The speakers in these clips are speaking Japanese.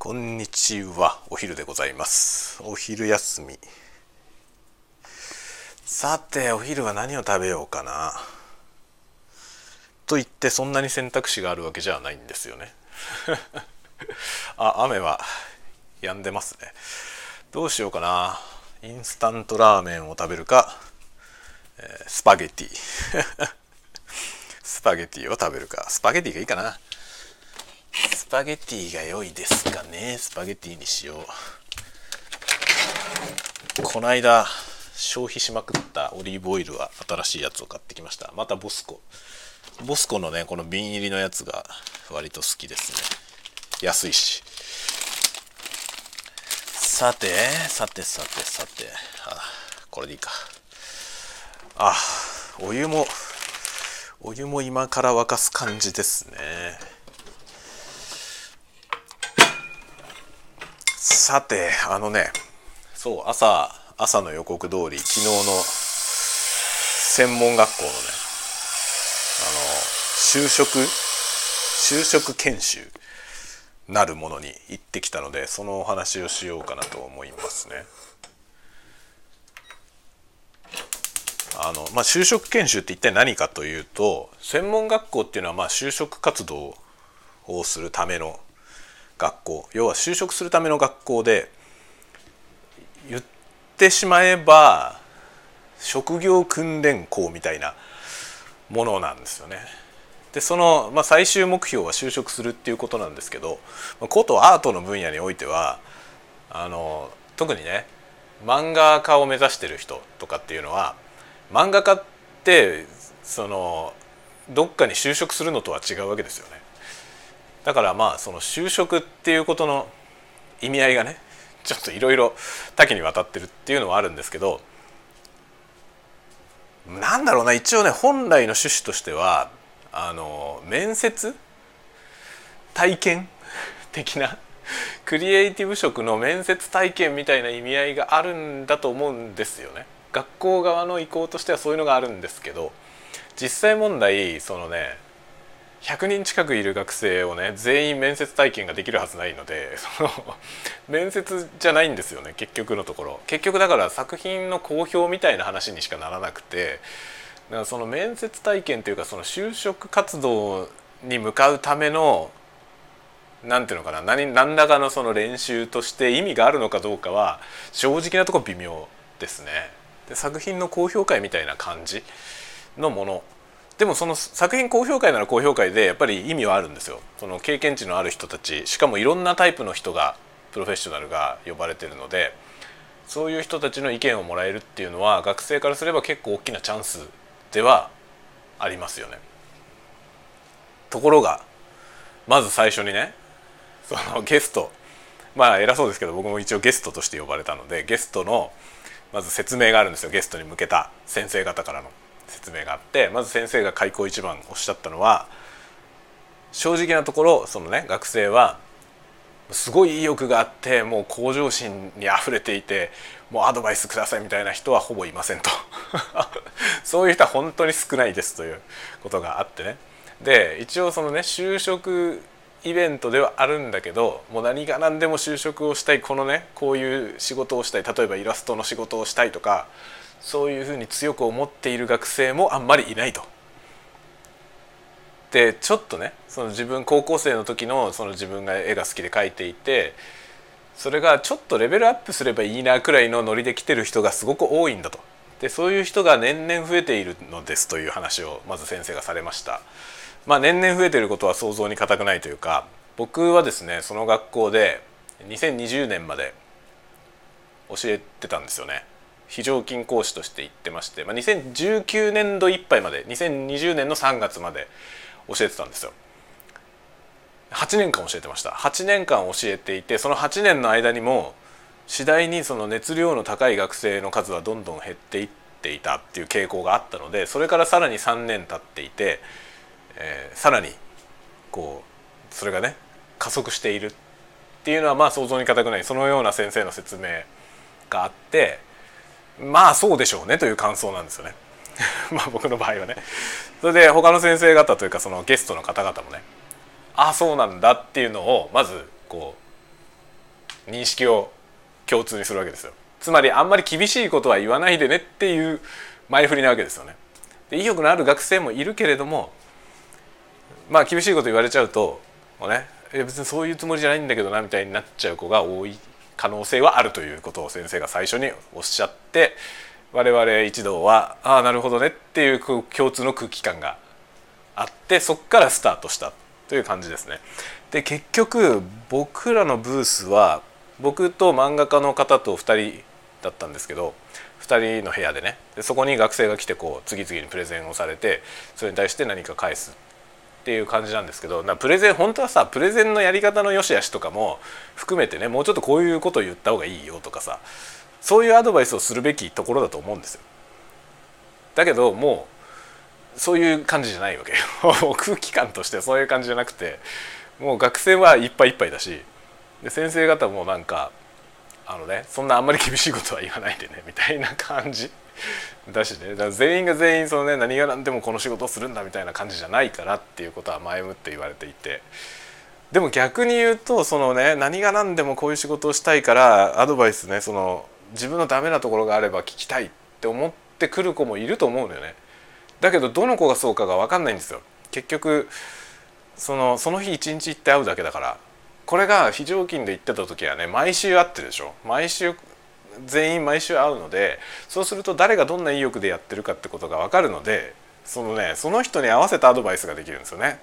こんにちは。お昼でございます。お昼休み。さてお昼は何を食べようかな。と言ってそんなに選択肢があるわけじゃないんですよね。あ雨は止んでますね。どうしようかな。インスタントラーメンを食べるか、えー、スパゲティ。スパゲティを食べるか。スパゲティがいいかな。スパゲティが良いですかね。スパゲティにしよう。この間消費しまくったオリーブオイルは新しいやつを買ってきました。またボスコ。ボスコのねこの瓶入りのやつが割と好きですね。安いし。さてさてさてさて。あこれでいいか。あお湯もお湯も今から沸かす感じですね。さてあのねそう朝朝の予告通り昨日の専門学校のねあの就職就職研修なるものに行ってきたのでそのお話をしようかなと思いますね。あのまあ、就職研修って一体何かというと専門学校っていうのはまあ就職活動をするための学校要は就職するための学校で言ってしまえば職業訓練校みたいなものなんですよね。でその、まあ、最終目標は就職するっていうことなんですけどことアートの分野においてはあの特にね漫画家を目指してる人とかっていうのは漫画家ってそのどっかに就職するのとは違うわけですよね。だからまあその就職っていうことの意味合いがねちょっといろいろ多岐にわたってるっていうのはあるんですけどなんだろうな一応ね本来の趣旨としてはあの面接？体験？的な？クリエイティブ職の面接体験みたいな意味合いがあるんだと思うんですよね。学校側の意向としてはそういうのがあるんですけど実際問題そのね100人近くいる学生をね全員面接体験ができるはずないので その面接じゃないんですよね結局のところ結局だから作品の公表みたいな話にしかならなくてだからその面接体験というかその就職活動に向かうための何ていうのかな何何らかのその練習として意味があるのかどうかは正直なところ微妙ですね。で作品の高評価みたいな感じのものでもその作品高評価なら高評価でやっぱり意味はあるんですよ。その経験値のある人たちしかもいろんなタイプの人がプロフェッショナルが呼ばれてるのでそういう人たちの意見をもらえるっていうのは学生からすれば結構大きなチャンスではありますよね。ところがまず最初にねそのゲストまあ偉そうですけど僕も一応ゲストとして呼ばれたのでゲストのまず説明があるんですよゲストに向けた先生方からの説明があってまず先生が開口一番おっしゃったのは正直なところそのね学生はすごい意欲があってもう向上心にあふれていてもうアドバイスくださいみたいな人はほぼいませんと。そういう人は本当に少ないですということがあってね。で一応そのね就職イベントではあるんだけどもう何が何でも就職をしたいこのねこういう仕事をしたい例えばイラストの仕事をしたいとかそういうふうに強く思っている学生もあんまりいないと。でちょっとねその自分高校生の時のその自分が絵が好きで描いていてそれがちょっとレベルアップすればいいなくらいのノリで来てる人がすごく多いんだと。でそういう人が年々増えているのですという話をまず先生がされました。まあ、年々増えていることは想像に難くないというか僕はですねその学校で2020年まで教えてたんですよね非常勤講師として行ってまして、まあ、2019年度いっぱいまで2020年の3月まで教えてたんですよ。8年間教えてました。8年間教えていてその8年の間にも次第にその熱量の高い学生の数はどんどん減っていっていたっていう傾向があったのでそれからさらに3年経っていてえー、さらにこうそれがね加速しているっていうのはまあ想像に難くない。そのような先生の説明があってまあそうでしょうねという感想なんですよね。まあ僕の場合はね。それで他の先生方というかそのゲストの方々もねああそうなんだっていうのをまずこう認識を共通にするわけですよ。つまりあんまり厳しいことは言わないでねっていう前振りなわけですよね。で意欲のある学生もいるけれどもまあ厳しいこと言われちゃうともうね別にそういうつもりじゃないんだけどなみたいになっちゃう子が多い。可能性はあるということを先生が最初におっしゃって我々一同はああなるほどねっていう共通の空気感があってそこからスタートしたという感じですね。で結局僕らのブースは僕と漫画家の方と2人だったんですけど2人の部屋でねでそこに学生が来てこう次々にプレゼンをされてそれに対して何か返すっていう感じなんですけどなプレゼン本当はさプレゼンのやり方の良し悪しとかも含めてねもうちょっとこういうことを言った方がいいよとかさそういうアドバイスをするべきところだと思うんですよ。だけどもうそういう感じじゃないわけよ 空気感としてそういう感じじゃなくてもう学生はいっぱいいっぱいだしで先生方もなんかあのねそんなあんまり厳しいことは言わないでねみたいな感じだしねだから全員が全員そのね何が何でもこの仕事をするんだみたいな感じじゃないからっていうことは前もって言われていてでも逆に言うとそのね何が何でもこういう仕事をしたいからアドバイスねその自分のダメなところがあれば聞きたいって思ってくる子もいると思うのよね。だけどどの子がそうかが分かんないんですよ。結局そのその日一日行って会うだけだからこれが非常勤で行ってた時はね毎週会ってるでしょ毎週全員毎週会うのでそうすると誰がどんな意欲でやってるかってことが分かるのでそのねその人に合わせたアドバイスができるんですよね。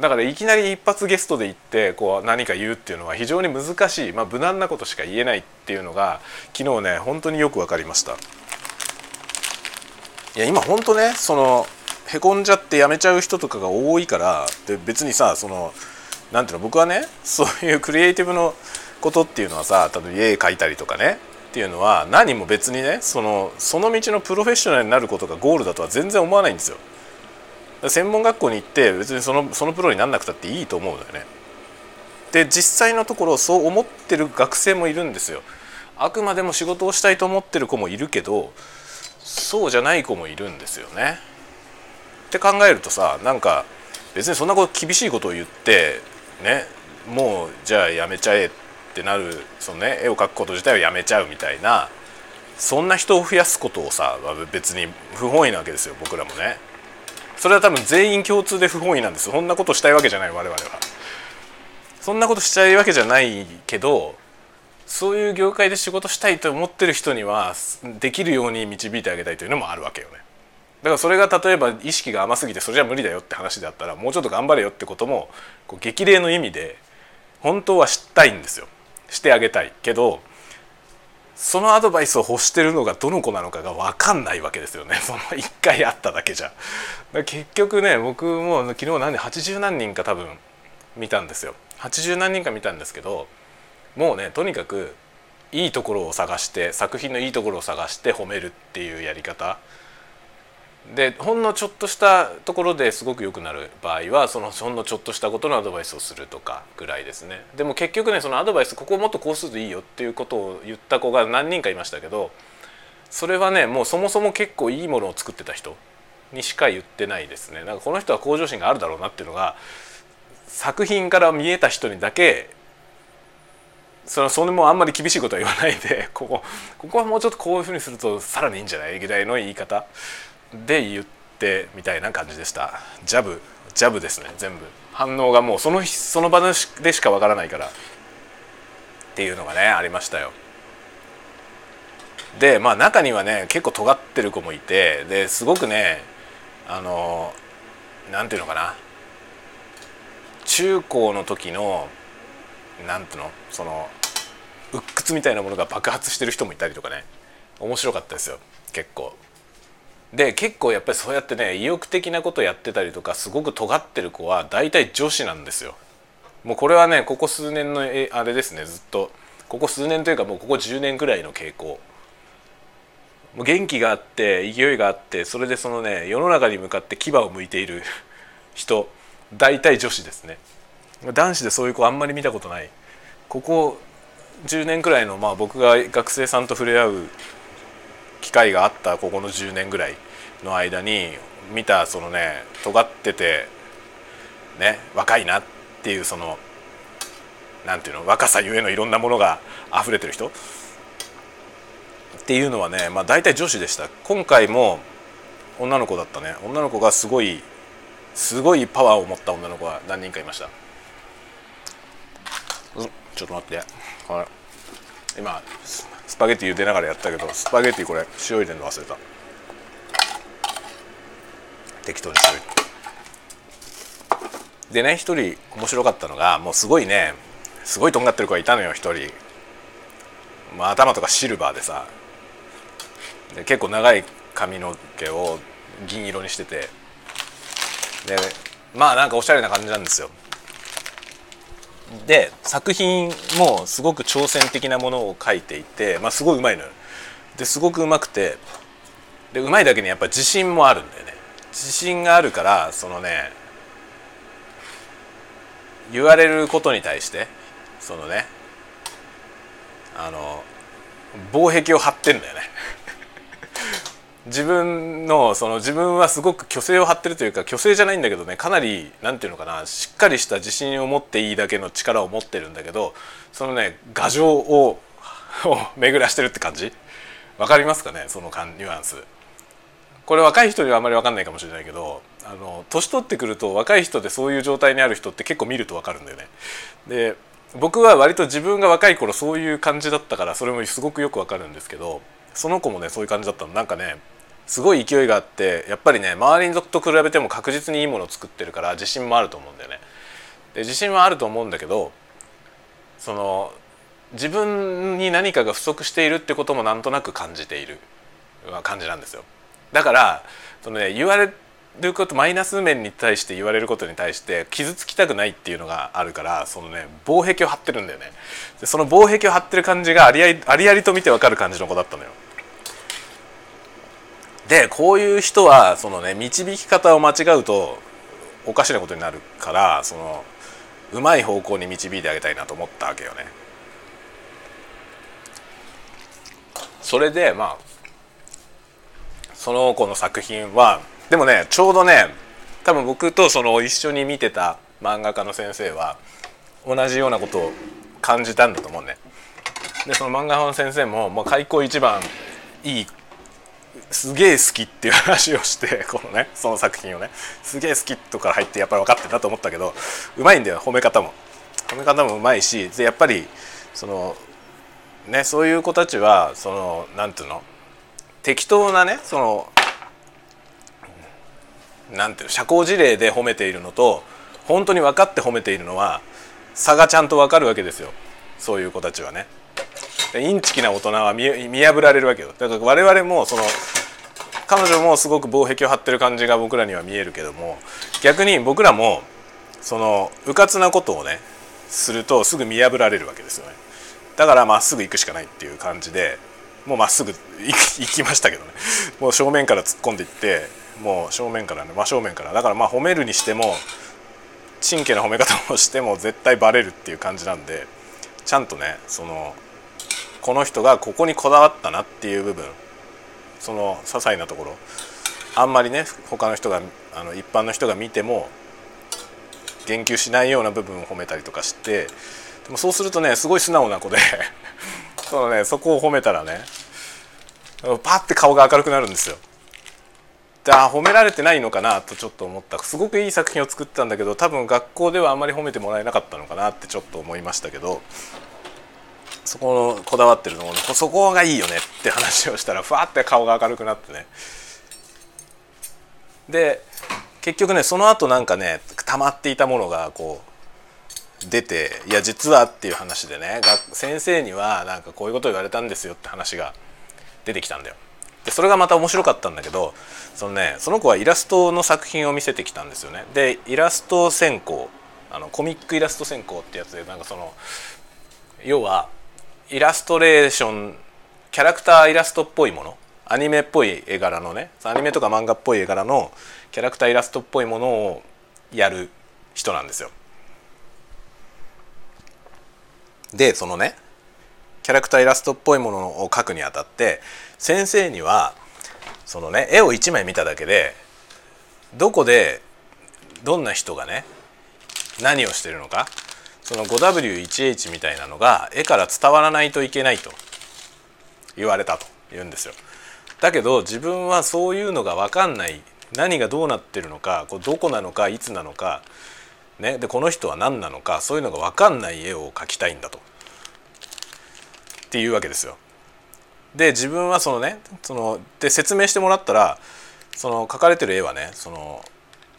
だからいきなり一発ゲストで行ってこう何か言うっていうのは非常に難しい、まあ、無難なことしか言えないっていうのが昨日ね本当によく分かりました。いや今本当ねそのへこんじゃってやめちゃう人とかが多いからで別にさそのなんていうの僕はねそういうクリエイティブのことっていうのはさ例えば絵描いたりとかねっていうのは何も別にねそのその道のプロフェッショナルになることがゴールだとは全然思わないんですよ。専門学校に行って別にそのそのプロになんなくたっていいと思うのよね。で実際のところそう思ってる学生もいるんですよ。あくまでも仕事をしたいと思ってる子もいるけどそうじゃない子もいるんですよね。って考えるとさなんか別にそんなこと厳しいことを言ってねもうじゃあやめちゃえっってなるそのね絵を描くこと自体はやめちゃうみたいなそんな人を増やすことをさ別に不本意なわけですよ僕らもね。それは多分全員共通で不本意なんですそんなことしたいわけじゃない我々は。そんなことしちゃいわけじゃないけどそういう業界で仕事したいと思ってる人にはできるように導いてあげたいというのもあるわけよね。だからそれが例えば意識が甘すぎてそれじゃ無理だよって話であったらもうちょっと頑張れよってこともこう激励の意味で本当は知ったいんですよ。してあげたいけどそのアドバイスを欲してるのがどの子なのかが分かんないわけですよね。その1回会っただけじゃ。結局ね僕も昨日何80何人か多分見たんですよ。80何人か見たんですけどもうねとにかくいいところを探して作品のいいところを探して褒めるっていうやり方。でほんのちょっとしたところですごく良くなる場合はそのほんのちょっとしたことのアドバイスをするとかぐらいですね。でも結局ねそのアドバイスここもっとこうするといいよっていうことを言った子が何人かいましたけどそれはねもうそもそも結構いいものを作ってた人にしか言ってないですね。なんかこの人は向上心があるだろうなっていうのが作品から見えた人にだけそのそれもあんまり厳しいことは言わないでここここはもうちょっとこういうふうにするとさらにいいんじゃない？ぐらいの言い方。で言ってみたいな感じでした。ジャブジャブですね全部。反応がもうそのその場でしかわからないから。っていうのがねありましたよ。でまあ中にはね結構尖ってる子もいてですごくねあのなんていうのかな。中高の時のなんていうのその鬱屈みたいなものが爆発してる人もいたりとかね。面白かったですよ結構。で結構やっぱりそうやってね意欲的なことやってたりとかすごく尖ってる子は大体女子なんですよ。もうこれはねここ数年のえあれですねずっと。ここ数年というかもうここ10年ぐらいの傾向。もう元気があって勢いがあってそれでそのね世の中に向かって牙を向いている 人大体女子ですね。男子でそういう子あんまり見たことない。ここ10年くらいのまあ僕が学生さんと触れ合う機会があったここの10年ぐらいの間に見たそのね尖っててね若いなっていうそのなんていうの若さゆえのいろんなものが溢れてる人っていうのはねまあ大体女子でした。今回も女の子だったね。女の子がすごいすごいパワーを持った女の子が何人かいました。うんちょっと待って。これ今パゲティ茹でながらやったけどスパゲティこれ塩入れるの忘れた。適当に塩入れでね一人面白かったのがもうすごいねすごいとんがってる子がいたのよ一人、まあ、頭とかシルバーでさ。で結構長い髪の毛を銀色にしてて。でまあなんかおしゃれな感じなんですよ。で作品もすごく挑戦的なものを描いていて、まあ、すごいうまいのよ。ですごくうまくてでうまいだけにやっぱ自信もあるんだよね。自信があるからそのね言われることに対してそのねあの防壁を張ってんだよね。自分のその自分はすごく虚勢を張ってるというか虚勢じゃないんだけどねかなり何て言うのかなしっかりした自信を持っていいだけの力を持ってるんだけどそのね牙城を巡らしてるって感じ？わかりますかね？そのニュアンス。これ若い人にはあんまり分かんないかもしれないけどあの年取ってくると若い人でそういう状態にある人って結構見ると分かるんだよね。で僕は割と自分が若い頃そういう感じだったからそれもすごくよく分かるんですけどその子もねそういう感じだったの。なんかねすごい勢いがあってやっぱりね周りと比べても確実にいいものを作ってるから自信もあると思うんだよね。で自信はあると思うんだけどその自分に何かが不足しているってこともなんとなく感じている感じなんですよ。だからその、ね、言われることマイナス面に対して言われることに対して傷つきたくないっていうのがあるからそのね防壁を張ってるんだよねでその防壁を張ってる感じがありありありありと見てわかる感じの子だったのよでこういう人はそのね導き方を間違うとおかしなことになるからそのうまい方向に導いてあげたいなと思ったわけよね。それでまあその子の作品はでもねちょうどね多分僕とその一緒に見てた漫画家の先生は同じようなことを感じたんだと思うね。でその漫画家の先生ももう開口一番いいすげえ好きっていう話をして このねその作品をね。すげえ好きとか入ってやっぱり分かってたと思ったけどうまいんだよ褒め方も。褒め方もうまいしでやっぱりそのねそういう子たちはそのなんていうの？適当なねそのなんていうの？社交辞令で褒めているのと本当に分かって褒めているのは差がちゃんと分かるわけですよ。そういう子たちはね。インチキな大人は見破られるわけよ。だから我々もその彼女もすごく防壁を張ってる感じが僕らには見えるけども逆に僕らもその迂闊なことをねするとすぐ見破られるわけですよね。だからまっすぐ行くしかないっていう感じでもうまっすぐ 行きましたけどね。もう正面から突っ込んでいってもう正面からね真正面から。だからまあ褒めるにしても神経な褒め方をしても絶対バレるっていう感じなんでちゃんとねそのこの人がここにこだわったなっていう部分。その些細なところ。あんまりね他の人があの一般の人が見ても言及しないような部分を褒めたりとかしてでもそうするとねすごい素直な子で そのねそこを褒めたらねパッて顔が明るくなるんですよ。であ褒められてないのかなとちょっと思った。すごくいい作品を作ったんだけど多分学校ではあんまり褒めてもらえなかったのかなってちょっと思いましたけど。そこのこだわってるのもそこがいいよねって話をしたらふわって顔が明るくなってねで結局ねその後なんかね溜まっていたものがこう出ていや実はっていう話でね先生にはなんかこういうこと言われたんですよって話が出てきたんだよ。でそれがまた面白かったんだけどそのねその子はイラストの作品を見せてきたんですよね。でイラスト専攻あのコミックイラスト専攻ってやつでなんかその要はイラストレーションキャラクターイラストっぽいもの？アニメっぽい絵柄のね？アニメとか漫画っぽい絵柄のキャラクターイラストっぽいものをやる人なんですよ。でそのねキャラクターイラストっぽいものを描くにあたって先生にはそのね絵を1枚見ただけでどこでどんな人がね何をしてるのかその 5W1H みたいなのが絵から伝わらないといけないと言われたと言うんですよ。だけど自分はそういうのが分かんない何がどうなってるのかこうどこなのかいつなのか、ね、でこの人は何なのかそういうのが分かんない絵を描きたいんだと。っていうわけですよ。で自分はそのねそので説明してもらったらその描かれてる絵はねその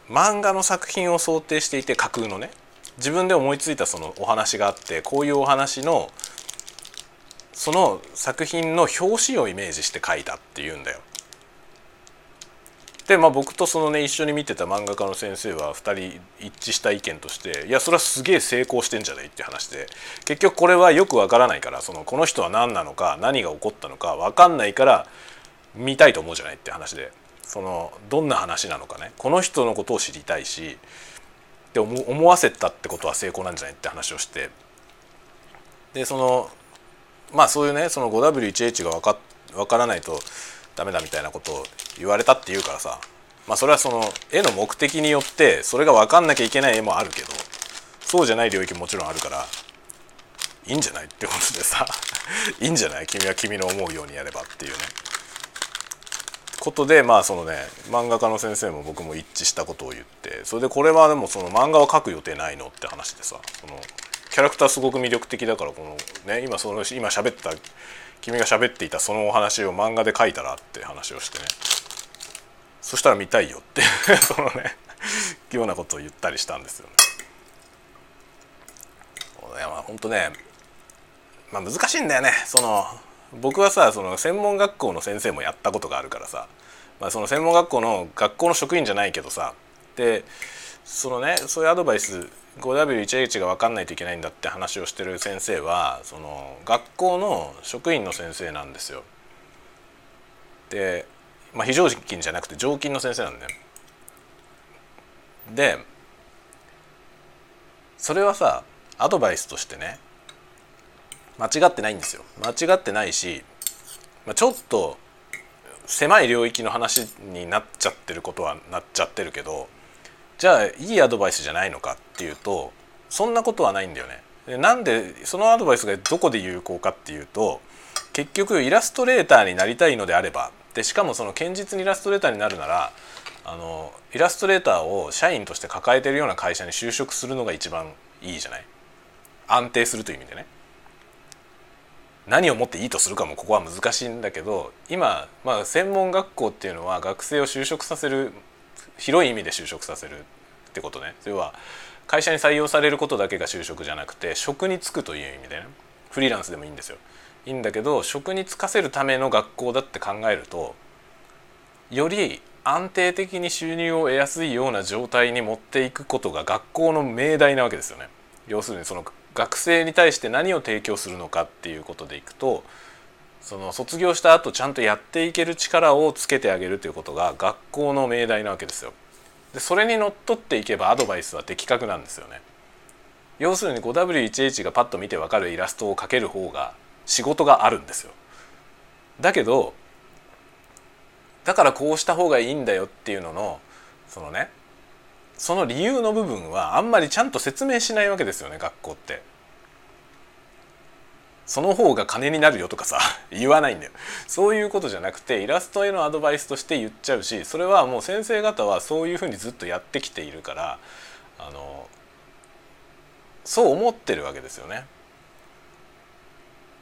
漫画の作品を想定していて架空のね自分で思いついたそのお話があってこういうお話のその作品の表紙をイメージして描いたっていうんだよ。でまあ僕とそのね一緒に見てた漫画家の先生は2人一致した意見としていやそれはすげえ成功してんじゃないって話で結局これはよくわからないからそのこの人は何なのか何が起こったのか分かんないから見たいと思うじゃないって話でそのどんな話なのかねこの人のことを知りたいしって思わせたってことは成功なんじゃないって話をして。でそのまあそういうねその 5W1H が分か分からないとダメだみたいなことを言われたっていうからさ。まあそれはその絵の目的によってそれが分かんなきゃいけない絵もあるけどそうじゃない領域もちろんあるからいいんじゃないってことでさ。いいんじゃない？君は君の思うようにやればっていうね。ことでまあそのね漫画家の先生も僕も一致したことを言ってそれでこれはでもその漫画は描く予定ないのって話でさそのキャラクターすごく魅力的だからこのね今その今喋った君が喋っていたそのお話を漫画で書いたらって話をしてねそしたら見たいよって そのねようなことを言ったりしたんですよね。いやまあ本当ね、まあ、難しいんだよねその僕はさその専門学校の先生もやったことがあるからさ、まあ、その専門学校の学校の職員じゃないけどさでそのねそういうアドバイス 5W1H が分かんないといけないんだって話をしてる先生はその学校の職員の先生なんですよ。で、まあ、非常勤じゃなくて常勤の先生なんだよ。でそれはさアドバイスとしてね間違ってないんですよ。間違ってないし、まあ、ちょっと狭い領域の話になっちゃってることはなっちゃってるけどじゃあいいアドバイスじゃないのかっていうとそんなことはないんだよね。でなんでそのアドバイスがどこで有効かっていうと結局イラストレーターになりたいのであればでしかもその堅実にイラストレーターになるならあのイラストレーターを社員として抱えてるような会社に就職するのが一番いいじゃない？安定するという意味でね。何をもっていいとするかもここは難しいんだけど今、まあ、専門学校っていうのは学生を就職させる広い意味で就職させるってことね。それは会社に採用されることだけが就職じゃなくて職に就くという意味でね。フリーランスでもいいんですよ。いいんだけど職に就かせるための学校だって考えるとより安定的に収入を得やすいような状態に持っていくことが学校の命題なわけですよね。要するにその学生に対して何を提供するのかっていうことでいくとその卒業した後ちゃんとやっていける力をつけてあげるということが学校の命題なわけですよ。でそれにのっとっていけばアドバイスは的確なんですよね。要するに 5W1H がパッと見てわかるイラストを描ける方が仕事があるんですよ。だけどだからこうした方がいいんだよっていうののそのねその理由の部分はあんまりちゃんと説明しないわけですよね学校って。その方が金になるよとかさ 言わないんだよそういうことじゃなくてイラストへのアドバイスとして言っちゃうしそれはもう先生方はそういうふうにずっとやってきているからあのそう思ってるわけですよね。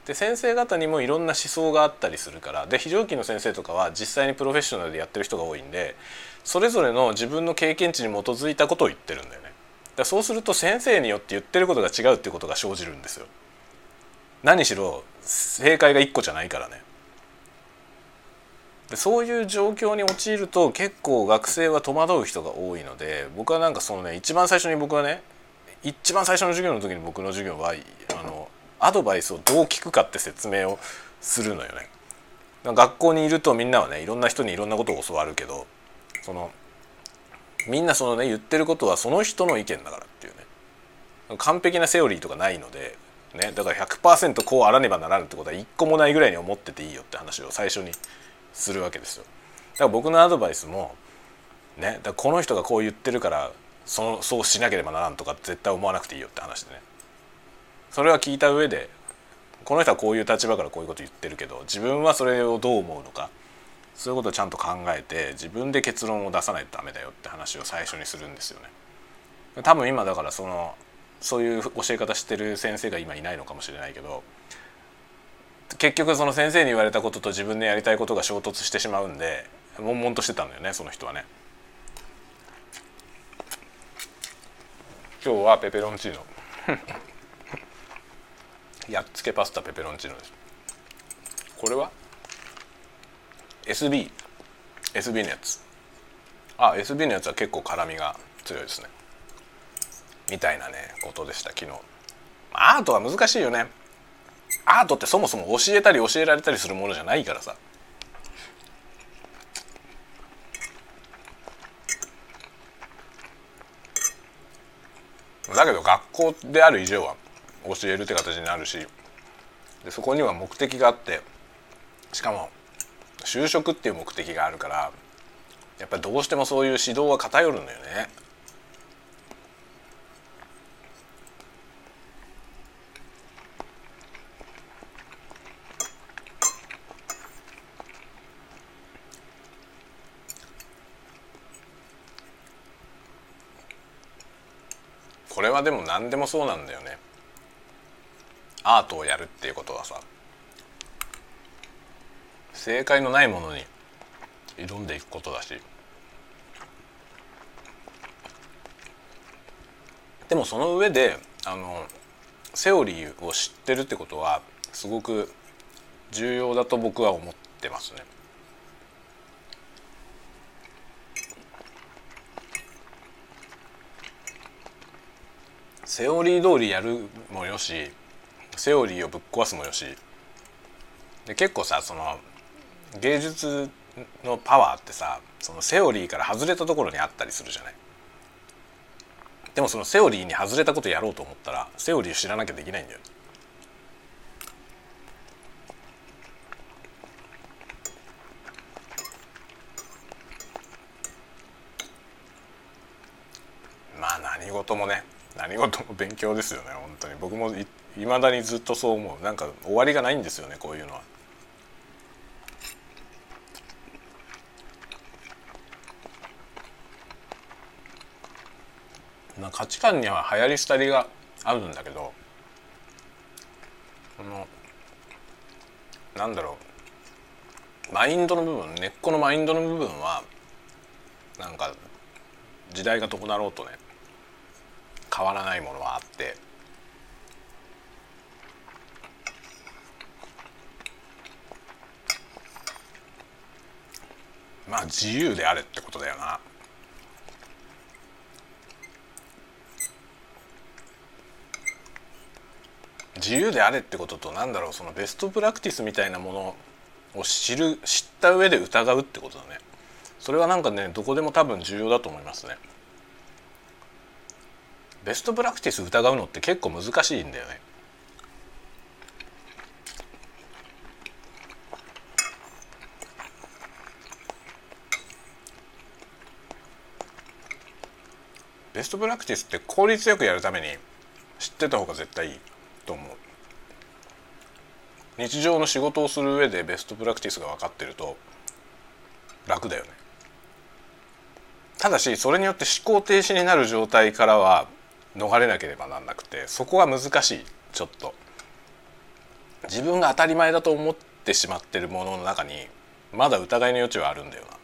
で先生方にもいろんな思想があったりするからで非常勤の先生とかは実際にプロフェッショナルでやってる人が多いんでそれぞれの自分の経験値に基づいたことを言ってるんだよね。だそうすると先生によって言ってることが違うっていうことが生じるんですよ。何しろ正解が1個じゃないからねでそういう状況に陥ると結構学生は戸惑う人が多いので僕はなんかそのね一番最初に僕はね一番最初の授業の時に僕の授業はあのアドバイスをどう聞くかって説明をするのよね。学校にいるとみんなはねいろんな人にいろんなことを教わるけどそのみんなそのね言ってることはその人の意見だからっていうね完璧なセオリーとかないのでね、だから100%こうあらねばならぬってことは一個もないぐらいに思ってていいよって話を最初にするわけですよ。だから僕のアドバイスも、ね、だこの人がこう言ってるからそのそうしなければならんとか絶対思わなくていいよって話でねそれは聞いた上でこの人はこういう立場からこういうこと言ってるけど自分はそれをどう思うのかそういうことをちゃんと考えて自分で結論を出さないとダメだよって話を最初にするんですよね。多分今だからそのそういう教え方してる先生が今いないのかもしれないけど結局その先生に言われたことと自分でやりたいことが衝突してしまうんで悶々としてたんだよねその人はね。今日はペペロンチーノ。やっつけパスタペペロンチーノです。これは？SB SB のやつ。あ SB のやつは結構辛みが強いですね。みたいなねことでした昨日。アートは難しいよね。アートってそもそも教えたり教えられたりするものじゃないからさ。だけど学校である以上は教えるって形になるしでそこには目的があってしかも就職っていう目的があるからやっぱりどうしてもそういう指導は偏るんだよね。はでも何でもそうなんだよねアートをやるっていうことはさ正解のないものに挑んでいくことだしでもその上であのセオリーを知ってるってことはすごく重要だと僕は思ってますね。セオリー通りやるもよしセオリーをぶっ壊すもよしで結構さその芸術のパワーってさそのセオリーから外れたところにあったりするじゃない。でもそのセオリーに外れたことやろうと思ったらセオリーを知らなきゃできないんだよ。まあ何事もね何事も勉強ですよね本当に。僕もいまだにずっとそう思う。なんか終わりがないんですよねこういうのは。な価値観には流行り廃りがあるんだけどこのなんだろう。マインドの部分根っこのマインドの部分はなんか時代がどうなろうとね。変わらないものはあって。まあ自由であれってことだよな。自由であれってこととなんだろうそのベストプラクティスみたいなものを知る知った上で疑うってことだね。それはなんかねどこでも多分重要だと思いますね。ベストプラクティス疑うのって結構難しいんだよね。ベストプラクティスって効率よくやるために知ってた方が絶対いいと思う。日常の仕事をする上でベストプラクティスが分かってると楽だよね。ただしそれによって思考停止になる状態からは逃れなければなんなくてそこは難しいちょっと。自分が当たり前だと思ってしまってるものの中にまだ疑いの余地はあるんだよな。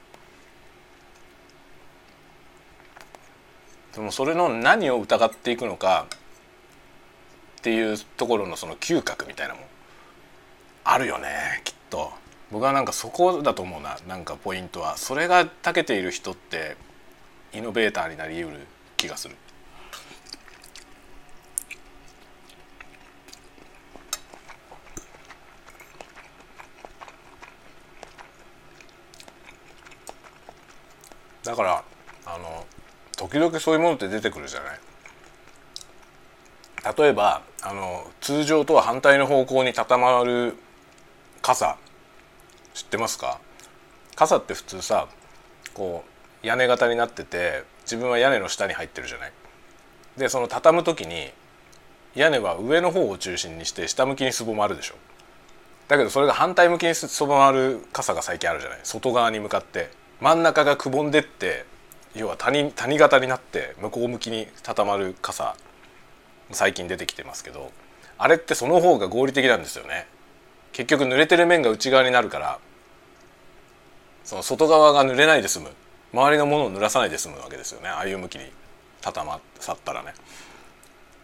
でもそれの何を疑っていくのかっていうところのその嗅覚みたいなもん。あるよねきっと。僕はなんかそこだと思うななんかポイントは。それが長けている人ってイノベーターになりうる気がする。だからあの時々そういうものって出てくるじゃない？例えばあの通常とは反対の方向に畳まる傘。知ってますか？傘って普通さこう屋根型になってて自分は屋根の下に入ってるじゃない？でその畳む時に屋根は上の方を中心にして下向きにすぼまるでしょ。だけどそれが反対向きにすぼまる傘が最近あるじゃない？外側に向かって。真ん中がくぼんでって要は谷谷型になって向こう向きに畳まる傘最近出てきてますけどあれってその方が合理的なんですよね。結局濡れてる面が内側になるからその外側が濡れないで済む。周りのものを濡らさないで済むわけですよね。ああいう向きに畳まさったらね。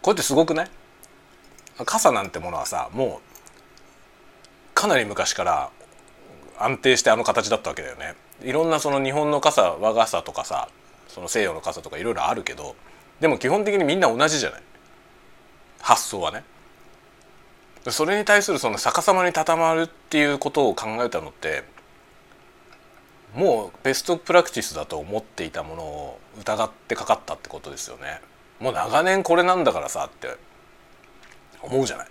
これってすごくない？傘なんてものはさもうかなり昔から安定してあの形だったわけだよね。いろんなその日本の傘和傘とかさその西洋の傘とかいろいろあるけどでも基本的にみんな同じじゃない？発想はね。それに対するその逆さまに畳まるっていうことを考えたのってもうベストプラクティスだと思っていたものを疑ってかかったってことですよね。もう長年これなんだからさって思うじゃない？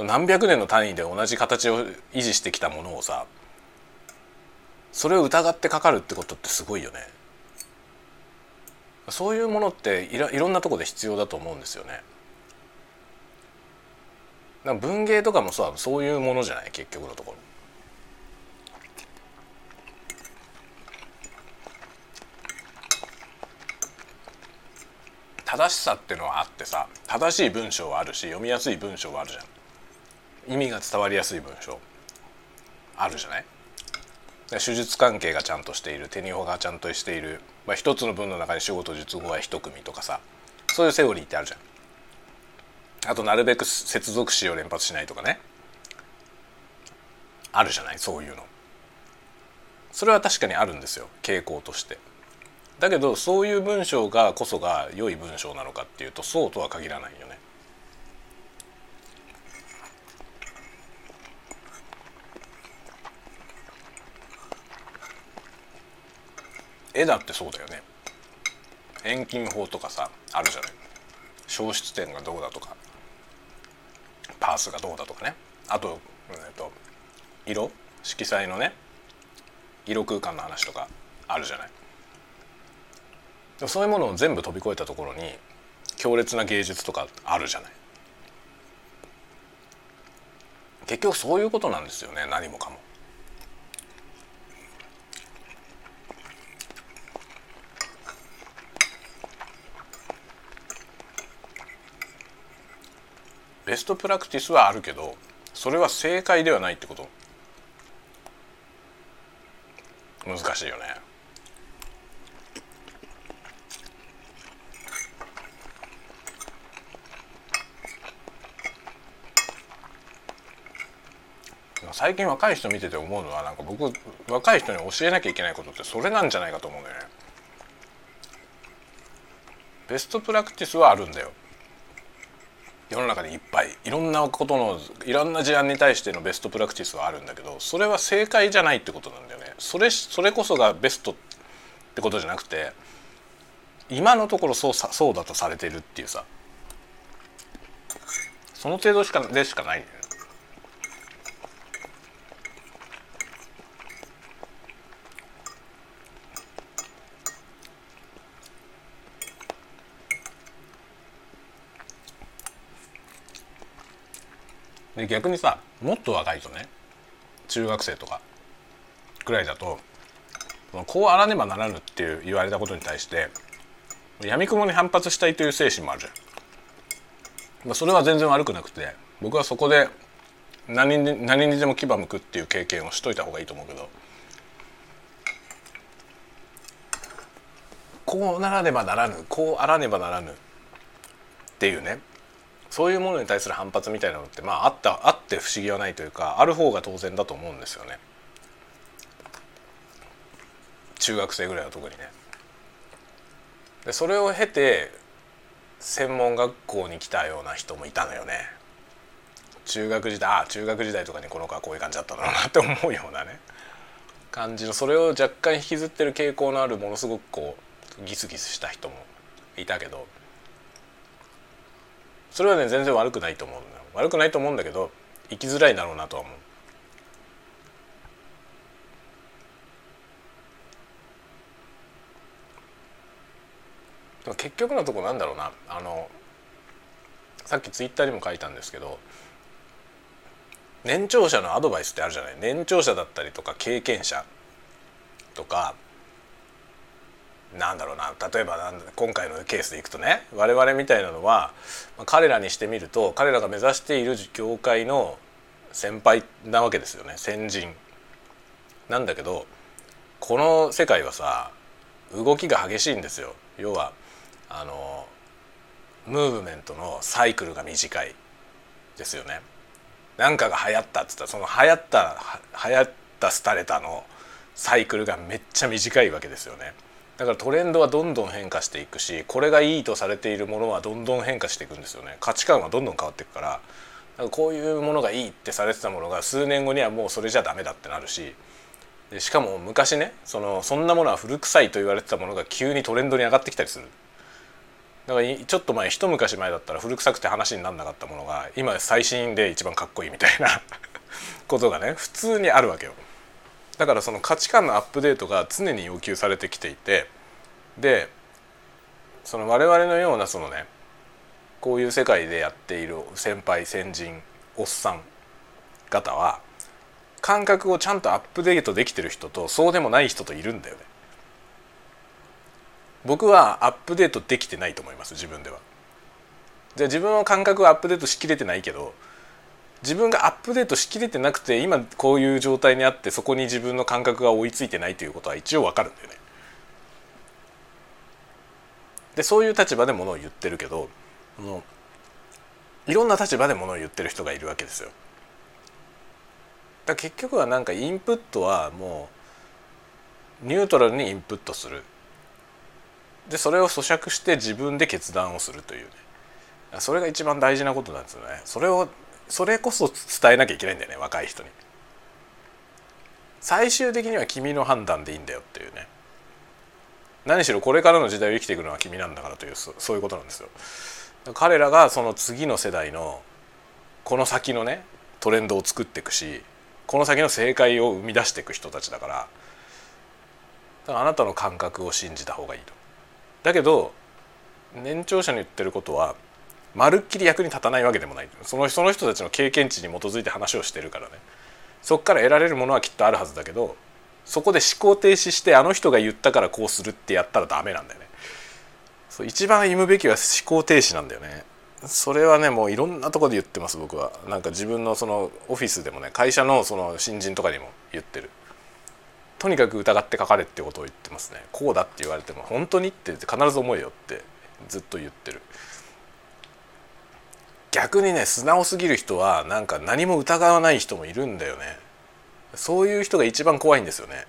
何百年の単位で同じ形を維持してきたものをさそれを疑ってかかるってことってすごいよね。そういうものっていろいろんなとこで必要だと思うんですよね。文芸とかもさそういうものじゃない？結局のところ。正しさっていうのはあってさ正しい文章はあるし読みやすい文章はあるじゃん。意味が伝わりやすい文章あるじゃない？手術関係がちゃんとしている手に法がちゃんとしている、まあ、一つの文の中に仕事術語は一組とかさ。そういうセオリーってあるじゃん。あとなるべく接続詞を連発しないとかね。あるじゃない？そういうの。それは確かにあるんですよ。傾向として。だけどそういう文章がこそが良い文章なのかっていうとそうとは限らないよね。絵だってそうだよね。遠近法とかさあるじゃない。消失点がどうだとかパースがどうだとかね。あと,、えっと色？色彩のね色空間の話とかあるじゃない。そういうものを全部飛び越えたところに強烈な芸術とかあるじゃない。結局そういうことなんですよね何もかも。ベストプラクティスはあるけどそれは正解ではないってこと難しいよね。最近若い人見てて思うのはなんか僕若い人に教えなきゃいけないことってそれなんじゃないかと思うんだよね。ベストプラクティスはあるんだよ。世の中にいっぱいいろんなことのいろんな事案に対してのベストプラクティスはあるんだけどそれは正解じゃないってことなんだよね。それそれこそがベストってことじゃなくて今のところそうそうだとされてるっていうさその程度しかでしかないんだよで逆にさもっと若いとね中学生とかくらいだとこうあらねばならぬっていう言われたことに対してやみくもに反発したいという精神もあるじゃん。まあ、それは全然悪くなくて僕はそこで何に何にでも牙向くっていう経験をしといた方がいいと思うけどこうならねばならぬこうあらねばならぬっていうねそういうものに対する反発みたいなのってまああったあって不思議はないというかある方が当然だと思うんですよね中学生ぐらいは特にね。でそれを経て専門学校に来たような人もいたのよね。中学時代ああ中学時代とかにこの子はこういう感じだったんだろうなって思うようなね感じのそれを若干引きずってる傾向のあるものすごくこうギスギスした人もいたけどそれはね全然悪くないと思うんだよ。悪くないと思うんだけど生きづらいだろうなとは思う。結局のとこなんだろうな。あのさっきツイッターにも書いたんですけど年長者のアドバイスってあるじゃない。年長者だったりとか経験者とかなんだろうな例えば今回のケースでいくとね我々みたいなのは彼らにしてみると彼らが目指している業界の先輩なわけですよね先人。なんだけどこの世界はさ動きが激しいんですよ。要はあのムーブメントのサイクルが短いですよね。なんかが流行ったっつったらその流行った流行った廃れたのサイクルがめっちゃ短いわけですよね。だからトレンドはどんどん変化していくしこれがいいとされているものはどんどん変化していくんですよね。価値観はどんどん変わっていくから。からこういうものがいいってされてたものが数年後にはもうそれじゃダメだってなるし。でしかも昔ねそのそんなものは古臭いと言われてたものが急にトレンドに上がってきたりする。だからちょっと前一昔前だったら古臭くて話にならなかったものが今最新で一番かっこいいみたいな。ことがね普通にあるわけよ。だからその価値観のアップデートが常に要求されてきていてでその我々のようなそのねこういう世界でやっている先輩先人おっさん方は感覚をちゃんとアップデートできてる人とそうでもない人といるんだよね。僕はアップデートできてないと思います自分では。じゃあ自分の感覚はアップデートしきれてないけど自分がアップデートしきれてなくて今こういう状態にあってそこに自分の感覚が追いついてないということは一応わかるんだよね。でそういう立場でものを言ってるけどのいろんな立場でものを言ってる人がいるわけですよ。だ結局はなんかインプットはもうニュートラルにインプットするでそれを咀嚼して自分で決断をするというねそれが一番大事なことなんですよね。それをそれこそ伝えなきゃいけないんだよね若い人に。最終的には君の判断でいいんだよっていうね何しろこれからの時代を生きていくのは君なんだからというそういうことなんですよ。彼らがその次の世代のこの先のねトレンドを作っていくしこの先の正解を生み出していく人たちだからだからあなたの感覚を信じた方がいいと。だけど年長者に言ってることはまるっきり役に立たないわけでもない。そのその人たちの経験値に基づいて話をしてるからね。そこから得られるものはきっとあるはずだけどそこで思考停止してあの人が言ったからこうするってやったらダメなんだよね。そう一番言うべきは思考停止なんだよね。それはねもういろんなとこで言ってます僕は。なんか自分のそのオフィスでもね会社のその新人とかにも言ってる。とにかく疑って書かれってことを言ってますね。こうだって言われても本当にって必ず思えよってずっと言ってる。逆にね素直すぎる人はなんか何も疑わない人もいるんだよね。そういう人が一番怖いんですよね。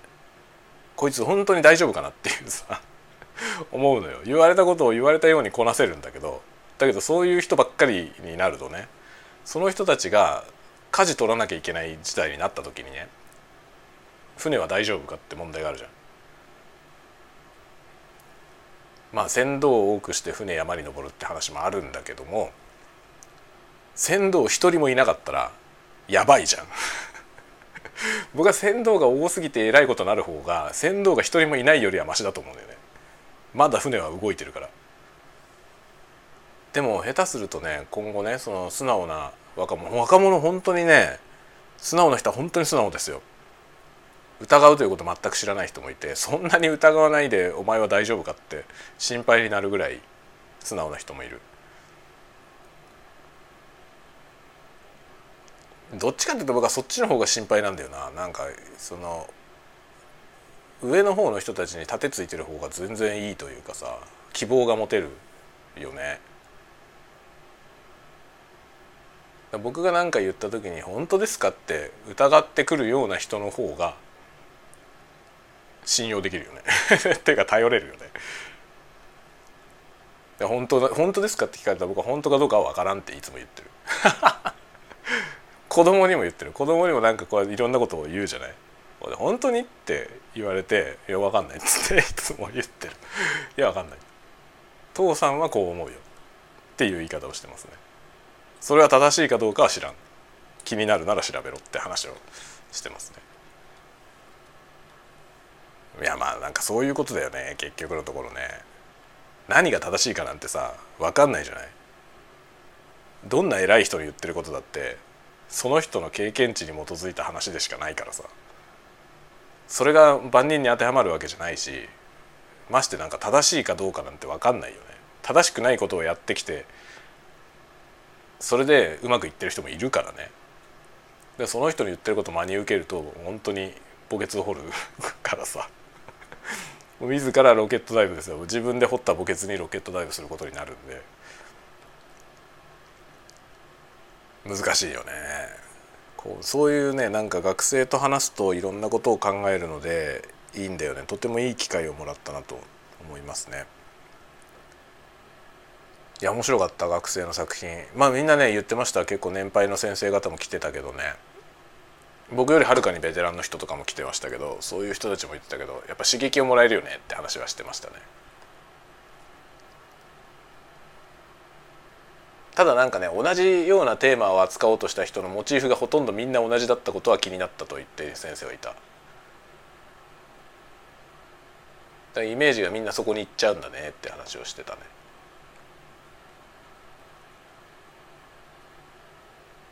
こいつ本当に大丈夫かなっていうさ 思うのよ。言われたことを言われたようにこなせるんだけどだけどそういう人ばっかりになるとねその人たちが舵取らなきゃいけない事態になった時にね船は大丈夫かって問題があるじゃん。まあ船頭を多くして船山に登るって話もあるんだけども船頭一人もいなかったらやばいじゃん。僕は船頭が多すぎてえらいことになる方が船頭が一人もいないよりはマシだと思うんだよね。まだ船は動いてるから。でも下手するとね今後ねその素直な若者若者本当にね素直な人は本当に素直ですよ。疑うということ全く知らない人もいてそんなに疑わないでお前は大丈夫かって心配になるぐらい素直な人もいる。どっちかっていうと僕はそっちの方が心配なんだよな。なんかその上の方の人たちに盾ついてる方が全然いいというかさ希望が持てるよね。僕が何か言った時に「本当ですか?」って疑ってくるような人の方が信用できるよね。っ ていうか頼れるよね。本当本当ですかって聞かれたら僕は本当かどうかは分からんっていつも言ってる。子供にも言ってる。子供にもなんかこういろんなことを言うじゃない。本当にって言われて「いや分かんない」っつって いつも言ってる「いや分かんない」「父さんはこう思うよ」っていう言い方をしてますね。それは正しいかどうかは知らん。気になるなら調べろって話をしてますね。いやまあなんかそういうことだよね。結局のところね。何が正しいかなんてさ分かんないじゃない。どんな偉い人に言ってることだってその人の経験値に基づいた話でしかないからさ。それが万人に当てはまるわけじゃないしましてなんか正しいかどうかなんて分かんないよね。正しくないことをやってきてそれでうまくいってる人もいるからね。でその人の言ってることを真に受けると本当に墓穴を掘る からさ。自らロケットダイブですよ。自分で掘った墓穴にロケットダイブすることになるんで。難しいよね。こうそういうねなんか学生と話すといろんなことを考えるのでいいんだよね。とてもいい機会をもらったなと思いますね。いや面白かった学生の作品。まあみんなね言ってました。結構年配の先生方も来てたけどね。僕よりはるかにベテランの人とかも来てましたけどそういう人たちも言ってたけどやっぱ刺激をもらえるよねって話はしてましたね。ただなんかね同じようなテーマを扱おうとした人のモチーフがほとんどみんな同じだったことは気になったと言って先生はいた。だイメージがみんなそこに行っちゃうんだねって話をしてたね。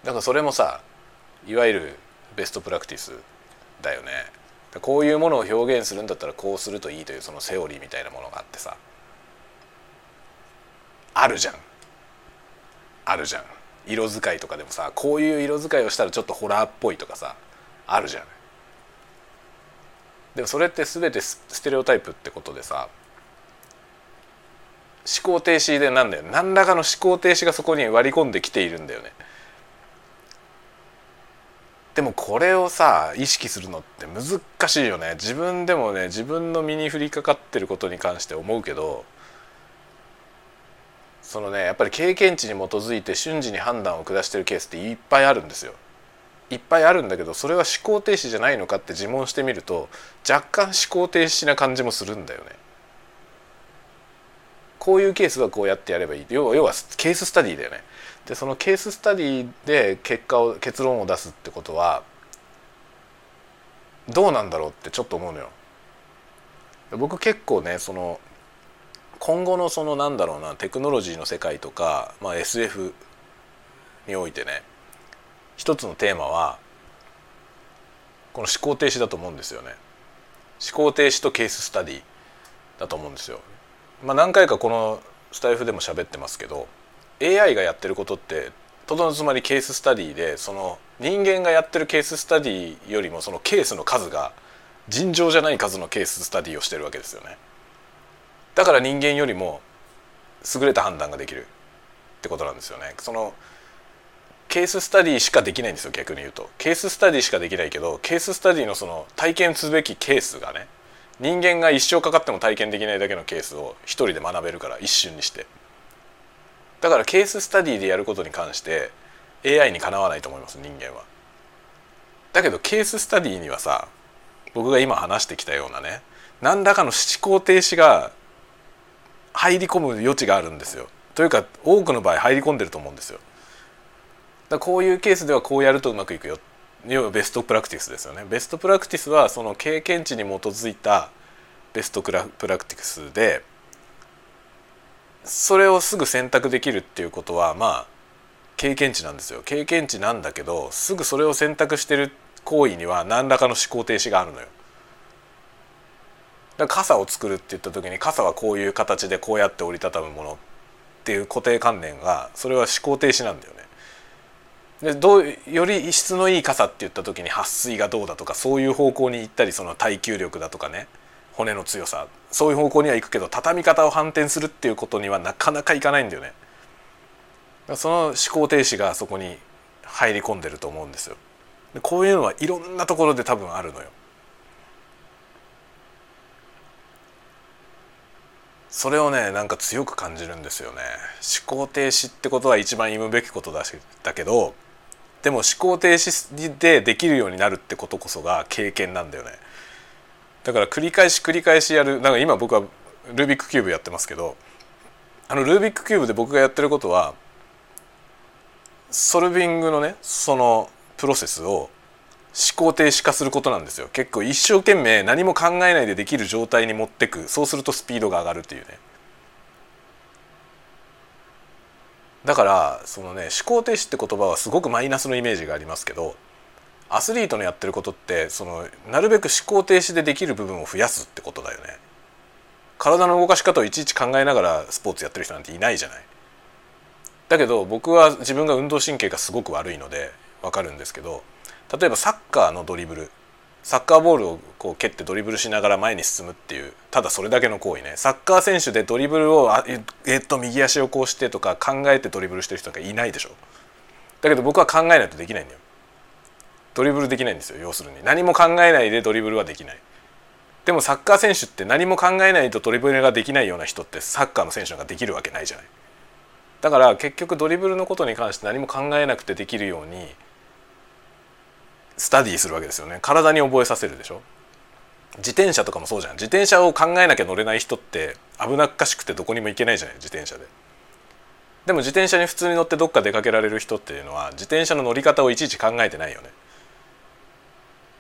だからそれもさいわゆるベストプラクティスだよね。こういうものを表現するんだったらこうするといいというそのセオリーみたいなものがあってさあるじゃんあるじゃん。色使いとかでもさこういう色使いをしたらちょっとホラーっぽいとかさあるじゃんでもそれって全てステレオタイプってことでさ思考停止でなんだよ。何らかの思考停止がそこに割り込んできているんだよね。でもこれをさ意識するのって難しいよね。自分でもね自分の身に降りかかってることに関して思うけどそのねやっぱり経験値に基づいて瞬時に判断を下してるケースっていっぱいあるんですよ。いっぱいあるんだけどそれは思考停止じゃないのかって自問してみると若干思考停止な感じもするんだよね。こういうケースはこうやってやればいい要は要はケーススタディだよね。でそのケーススタディで結果を結論を出すってことはどうなんだろうってちょっと思うのよ。僕結構ねその今後のそのなんだろうなテクノロジーの世界とか、まあ、SF においてね一つのテーマはこの思考停止だと思うんですよね。思考停止とケーススタディだと思うんですよ。まあ、何回かこのスタイフでも喋ってますけど AI がやってることってとどのつまりケーススタディでその人間がやってるケーススタディよりもそのケースの数が尋常じゃない数のケーススタディをしてるわけですよね。だから人間よりも優れた判断ができるってことなんですよね。そのケーススタディしかできないんですよ逆に言うと。ケーススタディしかできないけどケーススタディのその体験すべきケースがね人間が一生かかっても体験できないだけのケースを一人で学べるから一瞬にして。だからケーススタディでやることに関して AI にかなわないと思います人間は。だけどケーススタディにはさ僕が今話してきたようなね何らかの思考停止が入り込む余地があるんですよ。というか多くの場合入り込んでると思うんですよ。だこういうケースではこうやるとうまくいくよ。要はベストプラクティスですよね。ベストプラクティスはその経験値に基づいたベストプラクティスでそれをすぐ選択できるっていうことはまあ経験値なんですよ。経験値なんだけどすぐそれを選択してる行為には何らかの思考停止があるのよ。傘を作るって言った時に傘はこういう形でこうやって折りたたむものっていう固定観念がそれは思考停止なんだよね。でどうより質のいい傘って言った時に撥水がどうだとかそういう方向に行ったりその耐久力だとかね骨の強さそういう方向には行くけど畳み方を反転するっていうことにはなかなかいかないんだよね。その思考停止がそこに入り込んでると思うんですよ。でこういうのはいろんなところで多分あるのよ。それをねなんか強く感じるんですよね。思考停止ってことは一番言うべきことだしだけどでも思考停止でできるようになるってことこそが経験なんだよね。だから繰り返し繰り返しやるなんか今僕はルービックキューブやってますけどあのルービックキューブで僕がやってることはソルビングのねそのプロセスを思考停止化することなんですよ結構一生懸命何も考えないでできる状態に持ってくそうするとスピードが上がるっていうねだからそのね思考停止って言葉はすごくマイナスのイメージがありますけどアスリートのやってることってそのなるべく思考停止でできる部分を増やすってことだよね。体の動かし方をいちいち考えながらスポーツやってる人なんていないじゃない。だけど僕は自分が運動神経がすごく悪いので分かるんですけど例えばサッカーのドリブル。サッカーボールをこう蹴ってドリブルしながら前に進むっていう。ただそれだけの行為ね。サッカー選手でドリブルをあえっと右足をこうしてとか考えてドリブルしてる人がいないでしょ。だけど僕は考えないとできないんだよ。ドリブルできないんですよ要するに。何も考えないでドリブルはできない。でもサッカー選手って何も考えないとドリブルができないような人ってサッカーの選手ができるわけないじゃない。だから結局ドリブルのことに関して何も考えなくてできるようにスタディするわけですよね。体に覚えさせるでしょ？自転車とかもそうじゃん。自転車を考えなきゃ乗れない人って危なっかしくてどこにも行けないじゃない？自転車で。でも自転車に普通に乗ってどっか出かけられる人っていうのは自転車の乗り方をいちいち考えてないよね。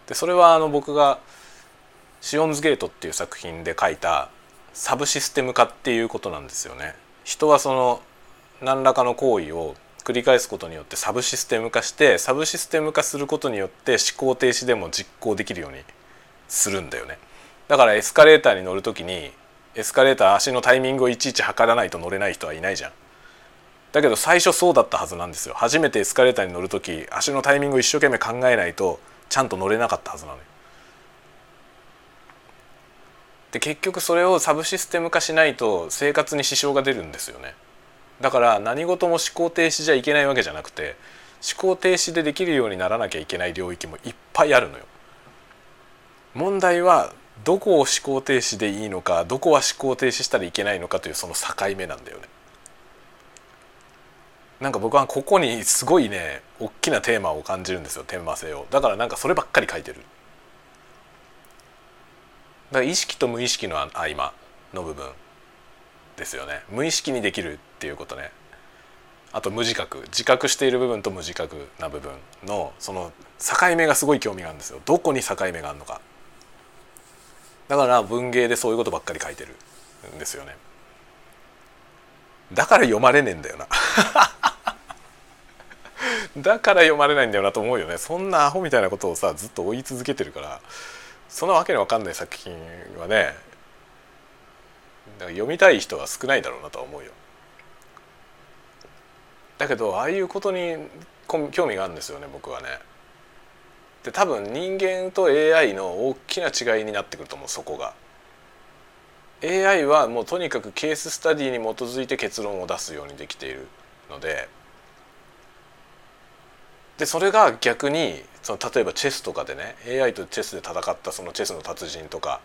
でそれはあの僕が「シオンズゲート」っていう作品で書いたサブシステム化っていうことなんですよね。人はその何らかの行為を繰り返すことによってサブシステム化してサブシステム化することによって思考停止でも実行できるようにするんだよね。だからエスカレーターに乗る時にエスカレーター足のタイミングをいちいち測らないと乗れない人はいないじゃん。だけど最初そうだったはずなんですよ。初めてエスカレーターに乗る時足のタイミングを一生懸命考えないとちゃんと乗れなかったはずなのよ。で結局それをサブシステム化しないと生活に支障が出るんですよね。だから何事も思考停止じゃいけないわけじゃなくて思考停止でできるようにならなきゃいけない領域もいっぱいあるのよ。問題はどこを思考停止でいいのかどこは思考停止したらいけないのかというその境目なんだよね。なんか僕はここにすごいね大きなテーマを感じるんですよ天魔性をだからなんかそればっかり書いてるだから意識と無意識の合間の部分ですよね。無意識にできるっていうことね。あと無自覚。自覚している部分と無自覚な部分のその境目がすごい興味があるんですよ。どこに境目があるのか。だから文芸でそういうことばっかり書いてるんですよね。だから読まれねえんだよな。だから読まれないんだよなと思うよね。そんなアホみたいなことをさずっと追い続けてるからそんなわけのわかんない作品はねだから読みたい人は少ないだろうなとは思うよ。だけどああいうことに興味があるんですよね僕はね。で多分人間と AI の大きな違いになってくると思うそこが。AI はもうとにかくケーススタディに基づいて結論を出すようにできているのででそれが逆にその例えばチェスとかでね AI とチェスで戦ったそのチェスの達人とか、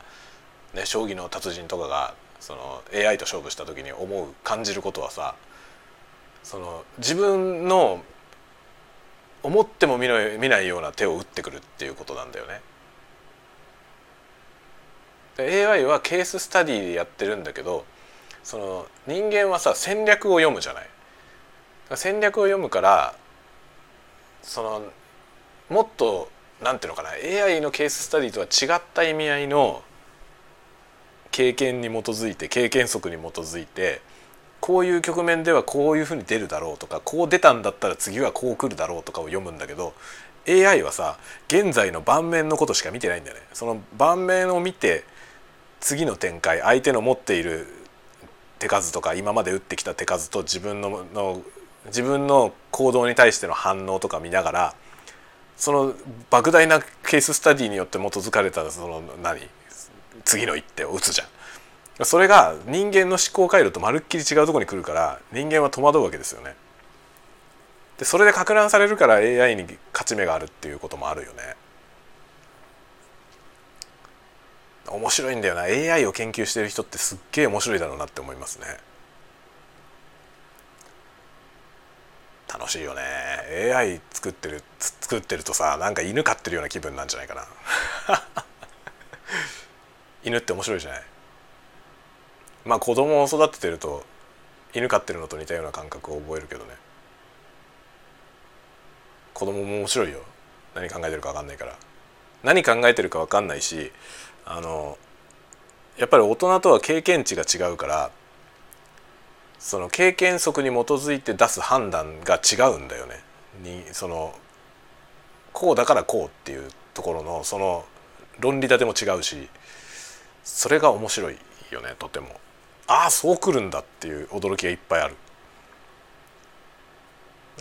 ね、将棋の達人とかがその AI と勝負した時に思う感じることはさその自分の思っても見ない見ないような手を打ってくるっていうことなんだよね。AI はケーススタディでやってるんだけどその人間はさ戦略を読むじゃない。戦略を読むからそのもっとなんていうのかな AI のケーススタディとは違った意味合いの経験に基づいて経験則に基づいてこういう局面ではこういうふうに出るだろうとかこう出たんだったら次はこう来るだろうとかを読むんだけど AI はさ現在の盤面のことしか見てないんだよね。その盤面を見て次の展開相手の持っている手数とか今まで打ってきた手数と自分のの自分の行動に対しての反応とか見ながらその莫大なケーススタディによって基づかれたその何？次の一手を打つじゃん。それが人間の思考回路とまるっきり違うとこに来るから人間は戸惑うわけですよね。でそれで攪乱されるから AI に勝ち目があるっていうこともあるよね。面白いんだよな。AI を研究してる人ってすっげえ面白いだろうなって思いますね。楽しいよね。AI 作ってる作ってるとさなんか犬飼ってるような気分なんじゃないかな。犬って面白いじゃない？まあ子供を育ててると犬飼ってるのと似たような感覚を覚えるけどね。子供も面白いよ。何考えてるか分かんないから。何考えてるか分かんないしあのやっぱり大人とは経験値が違うからその経験則に基づいて出す判断が違うんだよね。にそのこうだからこうっていうところのその論理立ても違うし。それが面白いよねとても。ああそうくるんだっていう驚きがいっぱいある。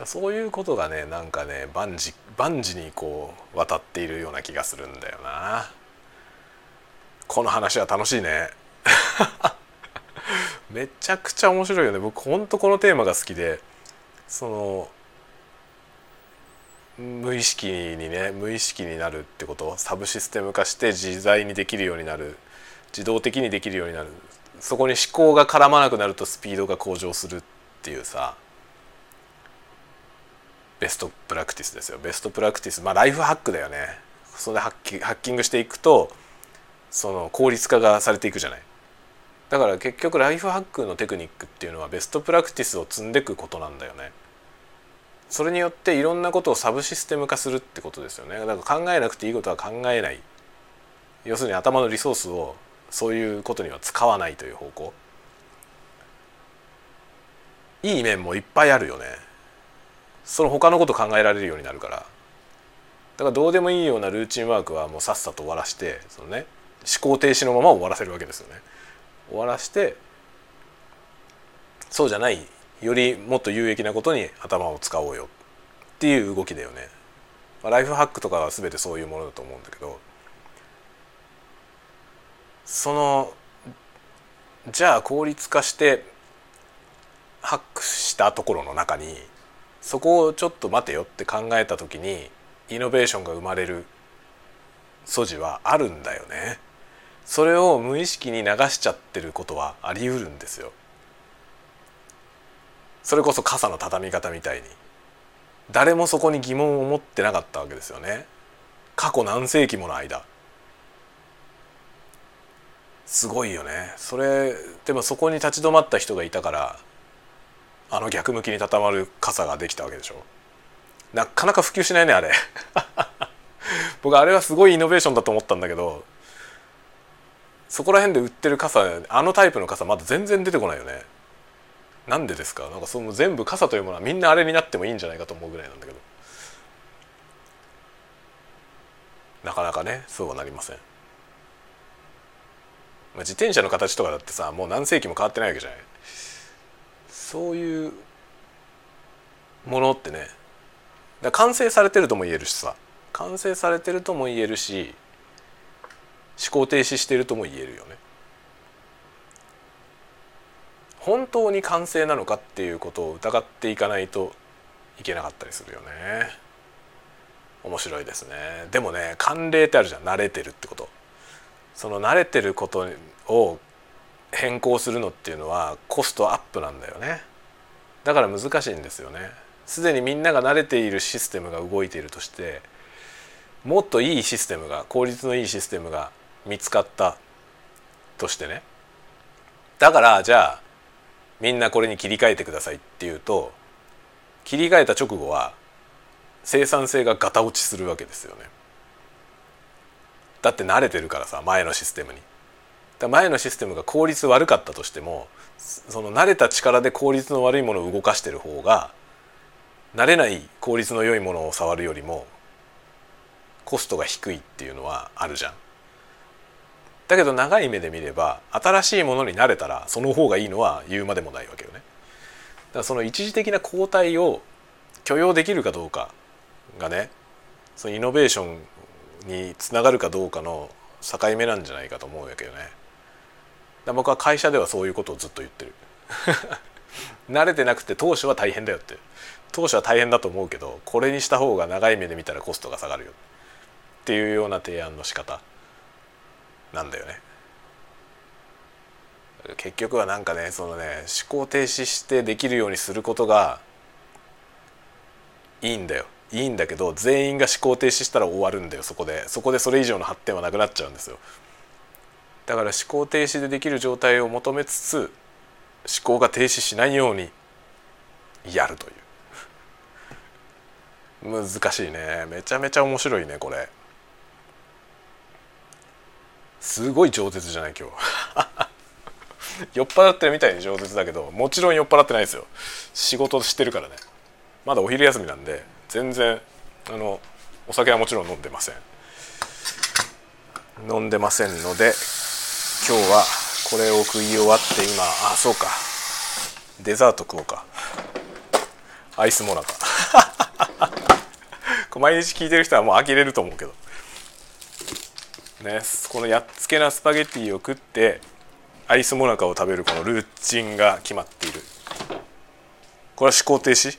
そういうことがねなんかね万事万事にこう渡っているような気がするんだよな。この話は楽しいね。めちゃくちゃ面白いよね僕ほんとこのテーマが好きでその無意識にね無意識になるってことサブシステム化して自在にできるようになる自動的にできるようになる。そこに思考が絡まなくなるとスピードが向上するっていうさ。ベストプラクティスですよ。ベストプラクティス。まあライフハックだよね。それでハッキハッキングしていくとその効率化がされていくじゃない。だから結局ライフハックのテクニックっていうのはベストプラクティスを積んでいくことなんだよね。それによっていろんなことをサブシステム化するってことですよね。だから考えなくていいことは考えない。要するに頭のリソースをそういうことには使わないという方向。いい面もいっぱいあるよね。その他のこと考えられるようになるから。だからどうでもいいようなルーチンワークはもうさっさと終わらしてそのね思考停止のまま終わらせるわけですよね。終わらしてそうじゃないよりもっと有益なことに頭を使おうよっていう動きだよね。ライフハックとかは全てそういうものだと思うんだけどそのじゃあ効率化してハックしたところの中にそこをちょっと待てよって考えた時にイノベーションが生まれる素地はあるんだよね。それを無意識に流しちゃってることはあり得るんですよ。それこそ傘の畳み方みたいに誰もそこに疑問を持ってなかったわけですよね過去何世紀もの間すごいよね。それでもそこに立ち止まった人がいたからあの逆向きに畳まる傘ができたわけでしょ。なかなか普及しないねあれ。僕あれはすごいイノベーションだと思ったんだけどそこら辺で売ってる傘あのタイプの傘まだ全然出てこないよね。なんでですか？なんかその全部傘というものはみんなあれになってもいいんじゃないかと思うぐらいなんだけど。なかなかねそうはなりません、まあ、自転車の形とかだってさもう何世紀も変わってないわけじゃない。そういうものってね。だ完成されてるとも言えるしさ。完成されてるとも言えるし思考停止してるとも言えるよね。本当に完成なのかっていうことを疑っていかないといけなかったりするよね。面白いですね。でもね慣例ってあるじゃん。慣れてるってこと。その慣れてることを変更するのっていうのはコストアップなんだよね。だから難しいんですよね。すでにみんなが慣れているシステムが動いているとしてもっといいシステムが効率のいいシステムが見つかったとしてね。だからじゃあみんなこれに切り替えてくださいっていうと切り替えた直後は生産性がガタ落ちするわけですよね。だって慣れてるからさ前のシステムに。だ前のシステムが効率悪かったとしてもその慣れた力で効率の悪いものを動かしてる方が慣れない効率の良いものを触るよりもコストが低いっていうのはあるじゃん。だけど長い目で見れば新しいものに慣れたらその方がいいのは言うまでもないわけよね。だからその一時的な後退を許容できるかどうかがねそのイノベーションにつながるかどうかの境目なんじゃないかと思うわけよね。僕は会社ではそういうことをずっと言ってる。慣れてなくて当初は大変だよって当初は大変だと思うけどこれにした方が長い目で見たらコストが下がるよっていうような提案の仕方なんだよね。結局はなんかねそのね思考停止してできるようにすることがいいんだよいいんだけど全員が思考停止したら終わるんだよそこで。そこでそれ以上の発展はなくなっちゃうんですよ。だから思考停止でできる状態を求めつつ思考が停止しないようにやるという。難しいね。めちゃめちゃ面白いねこれ。すごい饒舌じゃない今日。酔っ払ってるみたいに饒舌だけどもちろん酔っ払ってないですよ。仕事してるからね。まだお昼休みなんで。全然あのお酒はもちろん飲んでません。飲んでませんので今日はこれを食い終わって今あそうか。デザート食おうか。アイスモナカ。毎日聞いてる人はもう呆れると思うけど。ねこのやっつけなスパゲッティを食ってアイスモナカを食べるこのルーチンが決まっている。これは思考停止？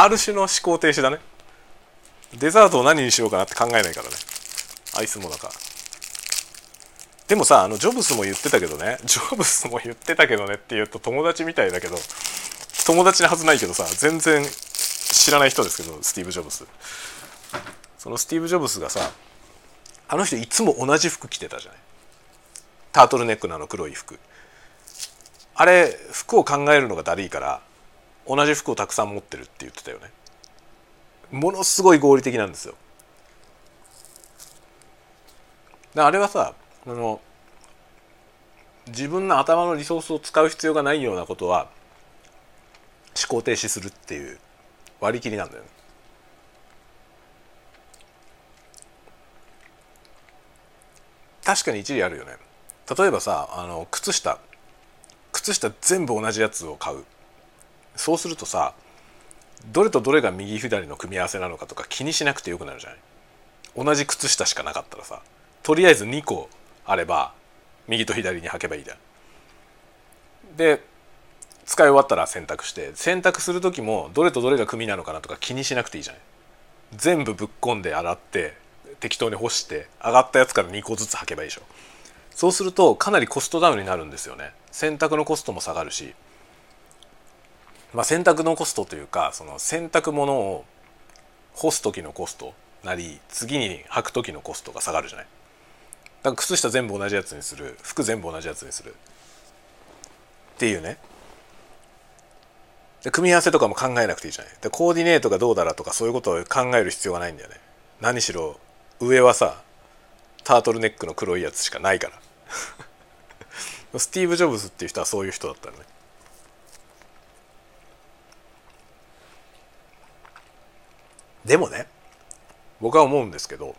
ある種の思考停止だね。デザートを何にしようかなって考えないからね。アイスモナカでもさあのジョブスも言ってたけどね。ジョブスも言ってたけどねって言うと友達みたいだけど友達なはずないけどさ全然知らない人ですけどスティーブ・ジョブス。そのスティーブ・ジョブスがさあの人いつも同じ服着てたじゃない。タートルネックのあの黒い服。あれ服を考えるのがだるいから同じ服をたくさん持ってるって言ってたよねものすごい合理的なんですよあれはさあの自分の頭のリソースを使う必要がないようなことは思考停止するっていう割り切りなんだよね。確かに一理あるよね。例えばさあの靴下靴下全部同じやつを買うそうするとさどれとどれが右左の組み合わせなのかとか気にしなくてよくなるじゃない？同じ靴下しかなかったらさとりあえず2個あれば右と左に履けばいいじゃん。で使い終わったら洗濯して洗濯する時もどれとどれが組なのかなとか気にしなくていいじゃない？全部ぶっ込んで洗って適当に干して上がったやつから2個ずつ履けばいいでしょ。そうするとかなりコストダウンになるんですよね。洗濯のコストも下がるしまあ洗濯のコストというかその洗濯物を干す時のコストなり次に履く時のコストが下がるじゃない。だから靴下全部同じやつにする服全部同じやつにする。っていうね。で組み合わせとかも考えなくていいじゃない。でコーディネートがどうだらとかそういうことを考える必要がないんだよね。何しろ上はさタートルネックの黒いやつしかないから。スティーブ・ジョブズっていう人はそういう人だったのね。でもね僕は思うんですけど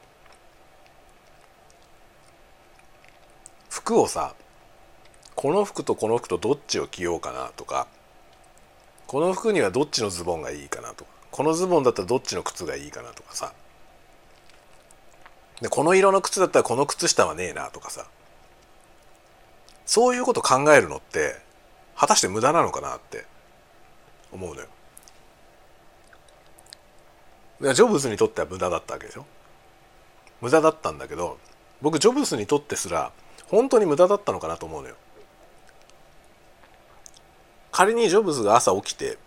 服をさこの服とこの服とどっちを着ようかなとかこの服にはどっちのズボンがいいかなとかこのズボンだったらどっちの靴がいいかなとかさでこの色の靴だったらこの靴下はねえなとかさそういうこと考えるのって果たして無駄なのかなって思うのよ。ジョブズにとっては無駄だったわけでしょ無駄だったんだけど僕ジョブズにとってすら本当に無駄だったのかなと思うのよ。仮にジョブズが朝起きて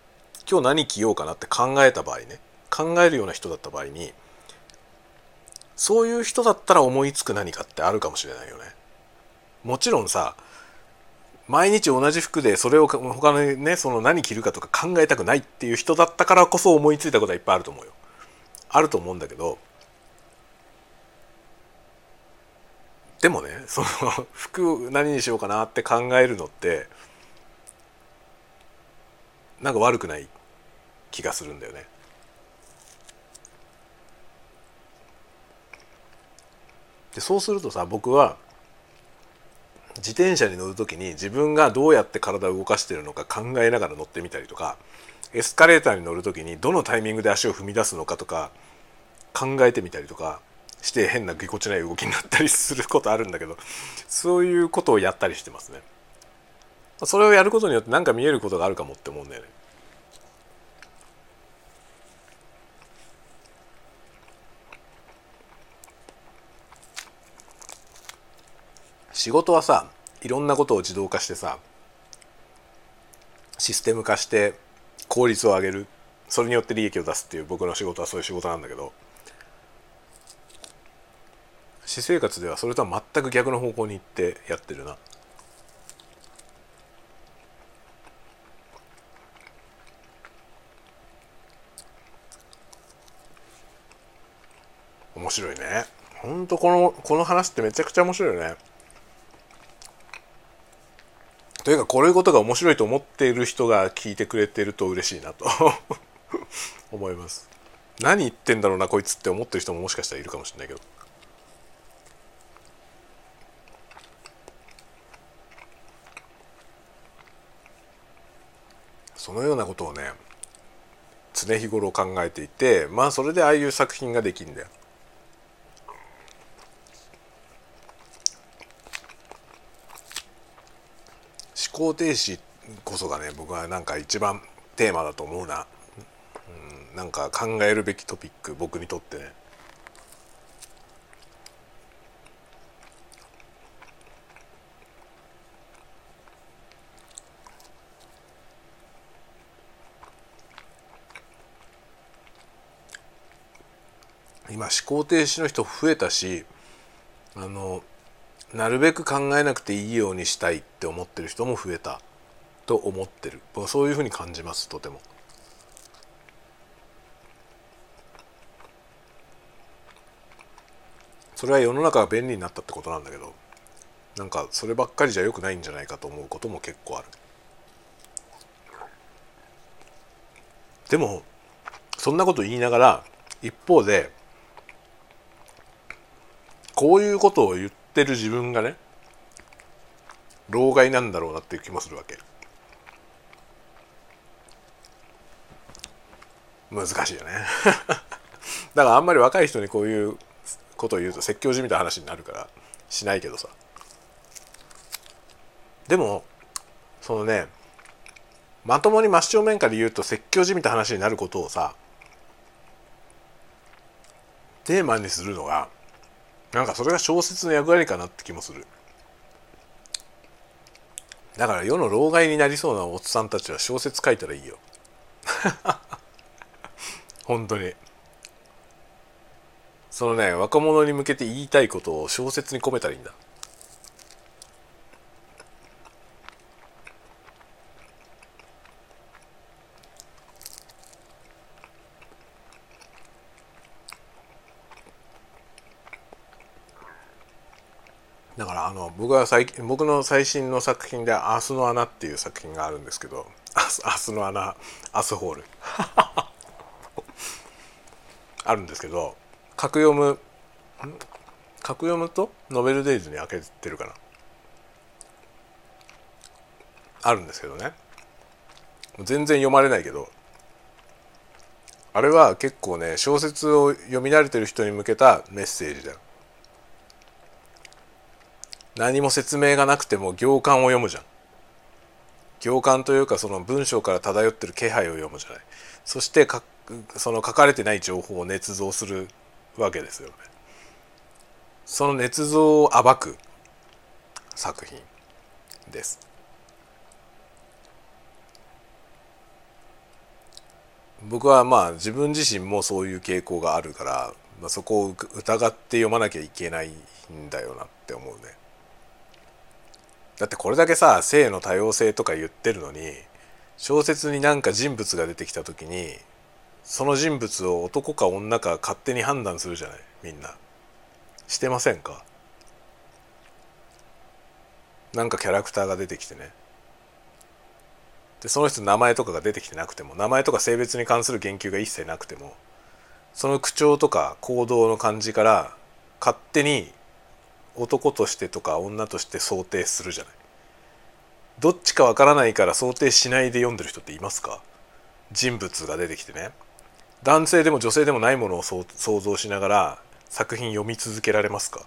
今日何着ようかなって考えた場合ね考えるような人だった場合にそういう人だったら思いつく何かってあるかもしれないよね。もちろんさ毎日同じ服でそれを他のねその何着るかとか考えたくないっていう人だったからこそ思いついたことはいっぱいあると思うよ。あると思うんだけどでもねその 服何にしようかなって考えるのってなんか悪くない気がするんだよね。でそうするとさ僕は自転車に乗る時に自分がどうやって体を動かしてるのか考えながら乗ってみたりとかエスカレーターに乗る時にどのタイミングで足を踏み出すのかとか考えてみたりとかして変なぎこちない動きになったりすることあるんだけどそういうことをやったりしてますね。それをやることによって何か見えることがあるかもって思うんだよね。仕事はさいろんなことを自動化してさシステム化して効率を上げる。それによって利益を出すっていう僕の仕事はそういう仕事なんだけど。私生活ではそれとは全く逆の方向に行ってやってるな。面白いね。ほんとこのこの話ってめちゃくちゃ面白いよね。というかこういうことが面白いと思っている人が聞いてくれてると嬉しいなと。思います。何言ってんだろうなこいつって思ってる人ももしかしたらいるかもしれないけど。そのようなことをね常日頃考えていてまあそれでああいう作品ができるんだよ。考停止こそがね僕はなんか一番テーマだと思うな、うん、なんか考えるべきトピック僕にとってね。今思考停止の人増えたしあのなるべく考えなくていいようにしたいって思ってる人も増えたと思ってるそういうふうに感じますとても。それは世の中が便利になったってことなんだけどなんかそればっかりじゃ良くないんじゃないかと思うことも結構ある。でもそんなこと言いながら一方でこういうことを言っててる自分がね老害なんだろうなっていう気もするわけ。難しいよね。だからあんまり若い人にこういうことを言うと説教じみた話になるからしないけどさ。でもそのねまともに真正面から言うと説教じみた話になることをさテーマにするのがなんかそれが小説の役割かなって気もする。だから世の老害になりそうなおっさんたちは小説書いたらいいよ。本当に。そのね若者に向けて言いたいことを小説に込めたらいいんだ。だからあの僕は最近僕の最新の作品で「明日の穴」っていう作品があるんですけど「明日の穴アスホール」あるんですけど格読む格読むとノベルデイズに開けてるかな。あるんですけどね。全然読まれないけどあれは結構ね小説を読み慣れてる人に向けたメッセージだよ。何も説明がなくても行間を読むじゃん。行間というかその文章から漂ってる気配を読むじゃない。そしてその書かれてない情報を捏造するわけですよね。その捏造を暴く作品です。僕はまあ自分自身もそういう傾向があるから、まあ、そこを疑って読まなきゃいけないんだよなって思うね。だってこれだけさ性の多様性とか言ってるのに小説になんか人物が出てきた時にその人物を男か女か勝手に判断するじゃないみんな。してませんか？なんかキャラクターが出てきてね。でその人の名前とかが出てきてなくても名前とか性別に関する言及が一切なくてもその口調とか行動の感じから勝手に男としてとか女として想定するじゃない。どっちかわからないから想定しないで読んでる人っていますか？人物が出てきてね。男性でも女性でもないものを想像しながら作品読み続けられますか？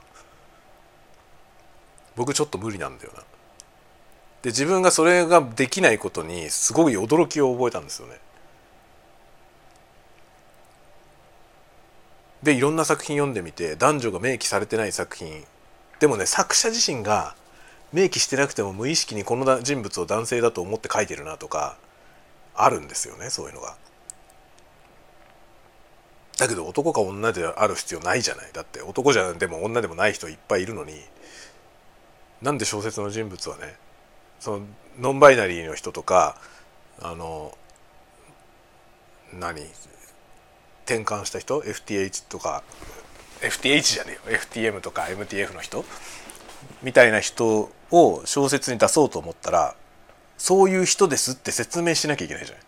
僕ちょっと無理なんだよな。で自分がそれができないことにすごい驚きを覚えたんですよね。でいろんな作品読んでみて男女が明記されてない作品でもね作者自身が明記してなくても無意識にこの人物を男性だと思って書いてるなとかあるんですよねそういうのが。だけど男か女である必要ないじゃないだって男じゃでも女でもない人いっぱいいるのになんで小説の人物はねそのノンバイナリーの人とかあの何転換した人？FTH とか FTH じゃねえよ。FTM とか MTF の人。みたいな人を小説に出そうと思ったらそういう人ですって説明しなきゃいけないじゃない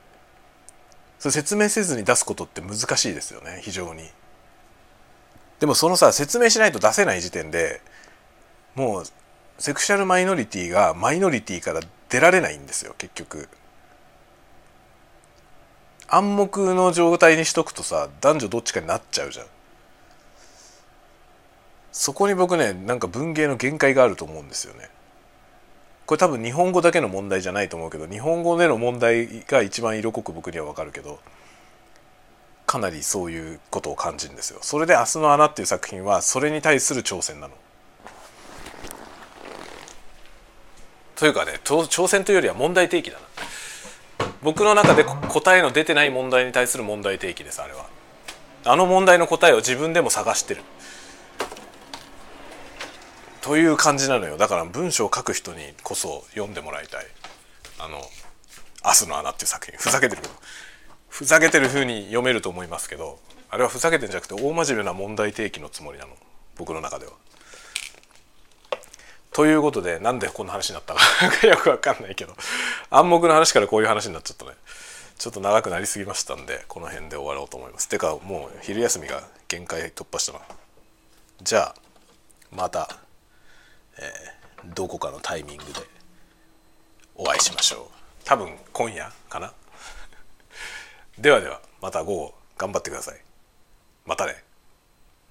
それ説明せずに出すことって難しいですよね。非常に。でもそのさ説明しないと出せない時点でもうセクシャルマイノリティがマイノリティから出られないんですよ結局。暗黙の状態にしとくとさ男女どっちかになっちゃうじゃん。そこに僕ねなんか文芸の限界があると思うんですよね。これ多分日本語だけの問題じゃないと思うけど日本語での問題が一番色濃く僕には分かるけどかなりそういうことを感じるんですよ。それで「明日の穴」っていう作品はそれに対する挑戦なの。というかね挑戦というよりは問題提起だな。僕の中で答えの出てない問題に対する問題提起ですあれは。あの問題の答えを自分でも探してる。という感じなのよ。だから文章を書く人にこそ読んでもらいたい。あの「明日の穴」っていう作品。ふざけてるけど。ふざけてる風に読めると思いますけどあれはふざけてんじゃなくて大真面目な問題提起のつもりなの。僕の中では。ということでなんでこんな話になったか。よくわかんないけど。暗黙の話からこういう話になっちゃったね。ちょっと長くなりすぎましたんでこの辺で終わろうと思います。てかもう昼休みが限界突破したな。じゃあまた、えー、どこかのタイミングでお会いしましょう。多分今夜かな。ではではまた午後頑張ってください。またね。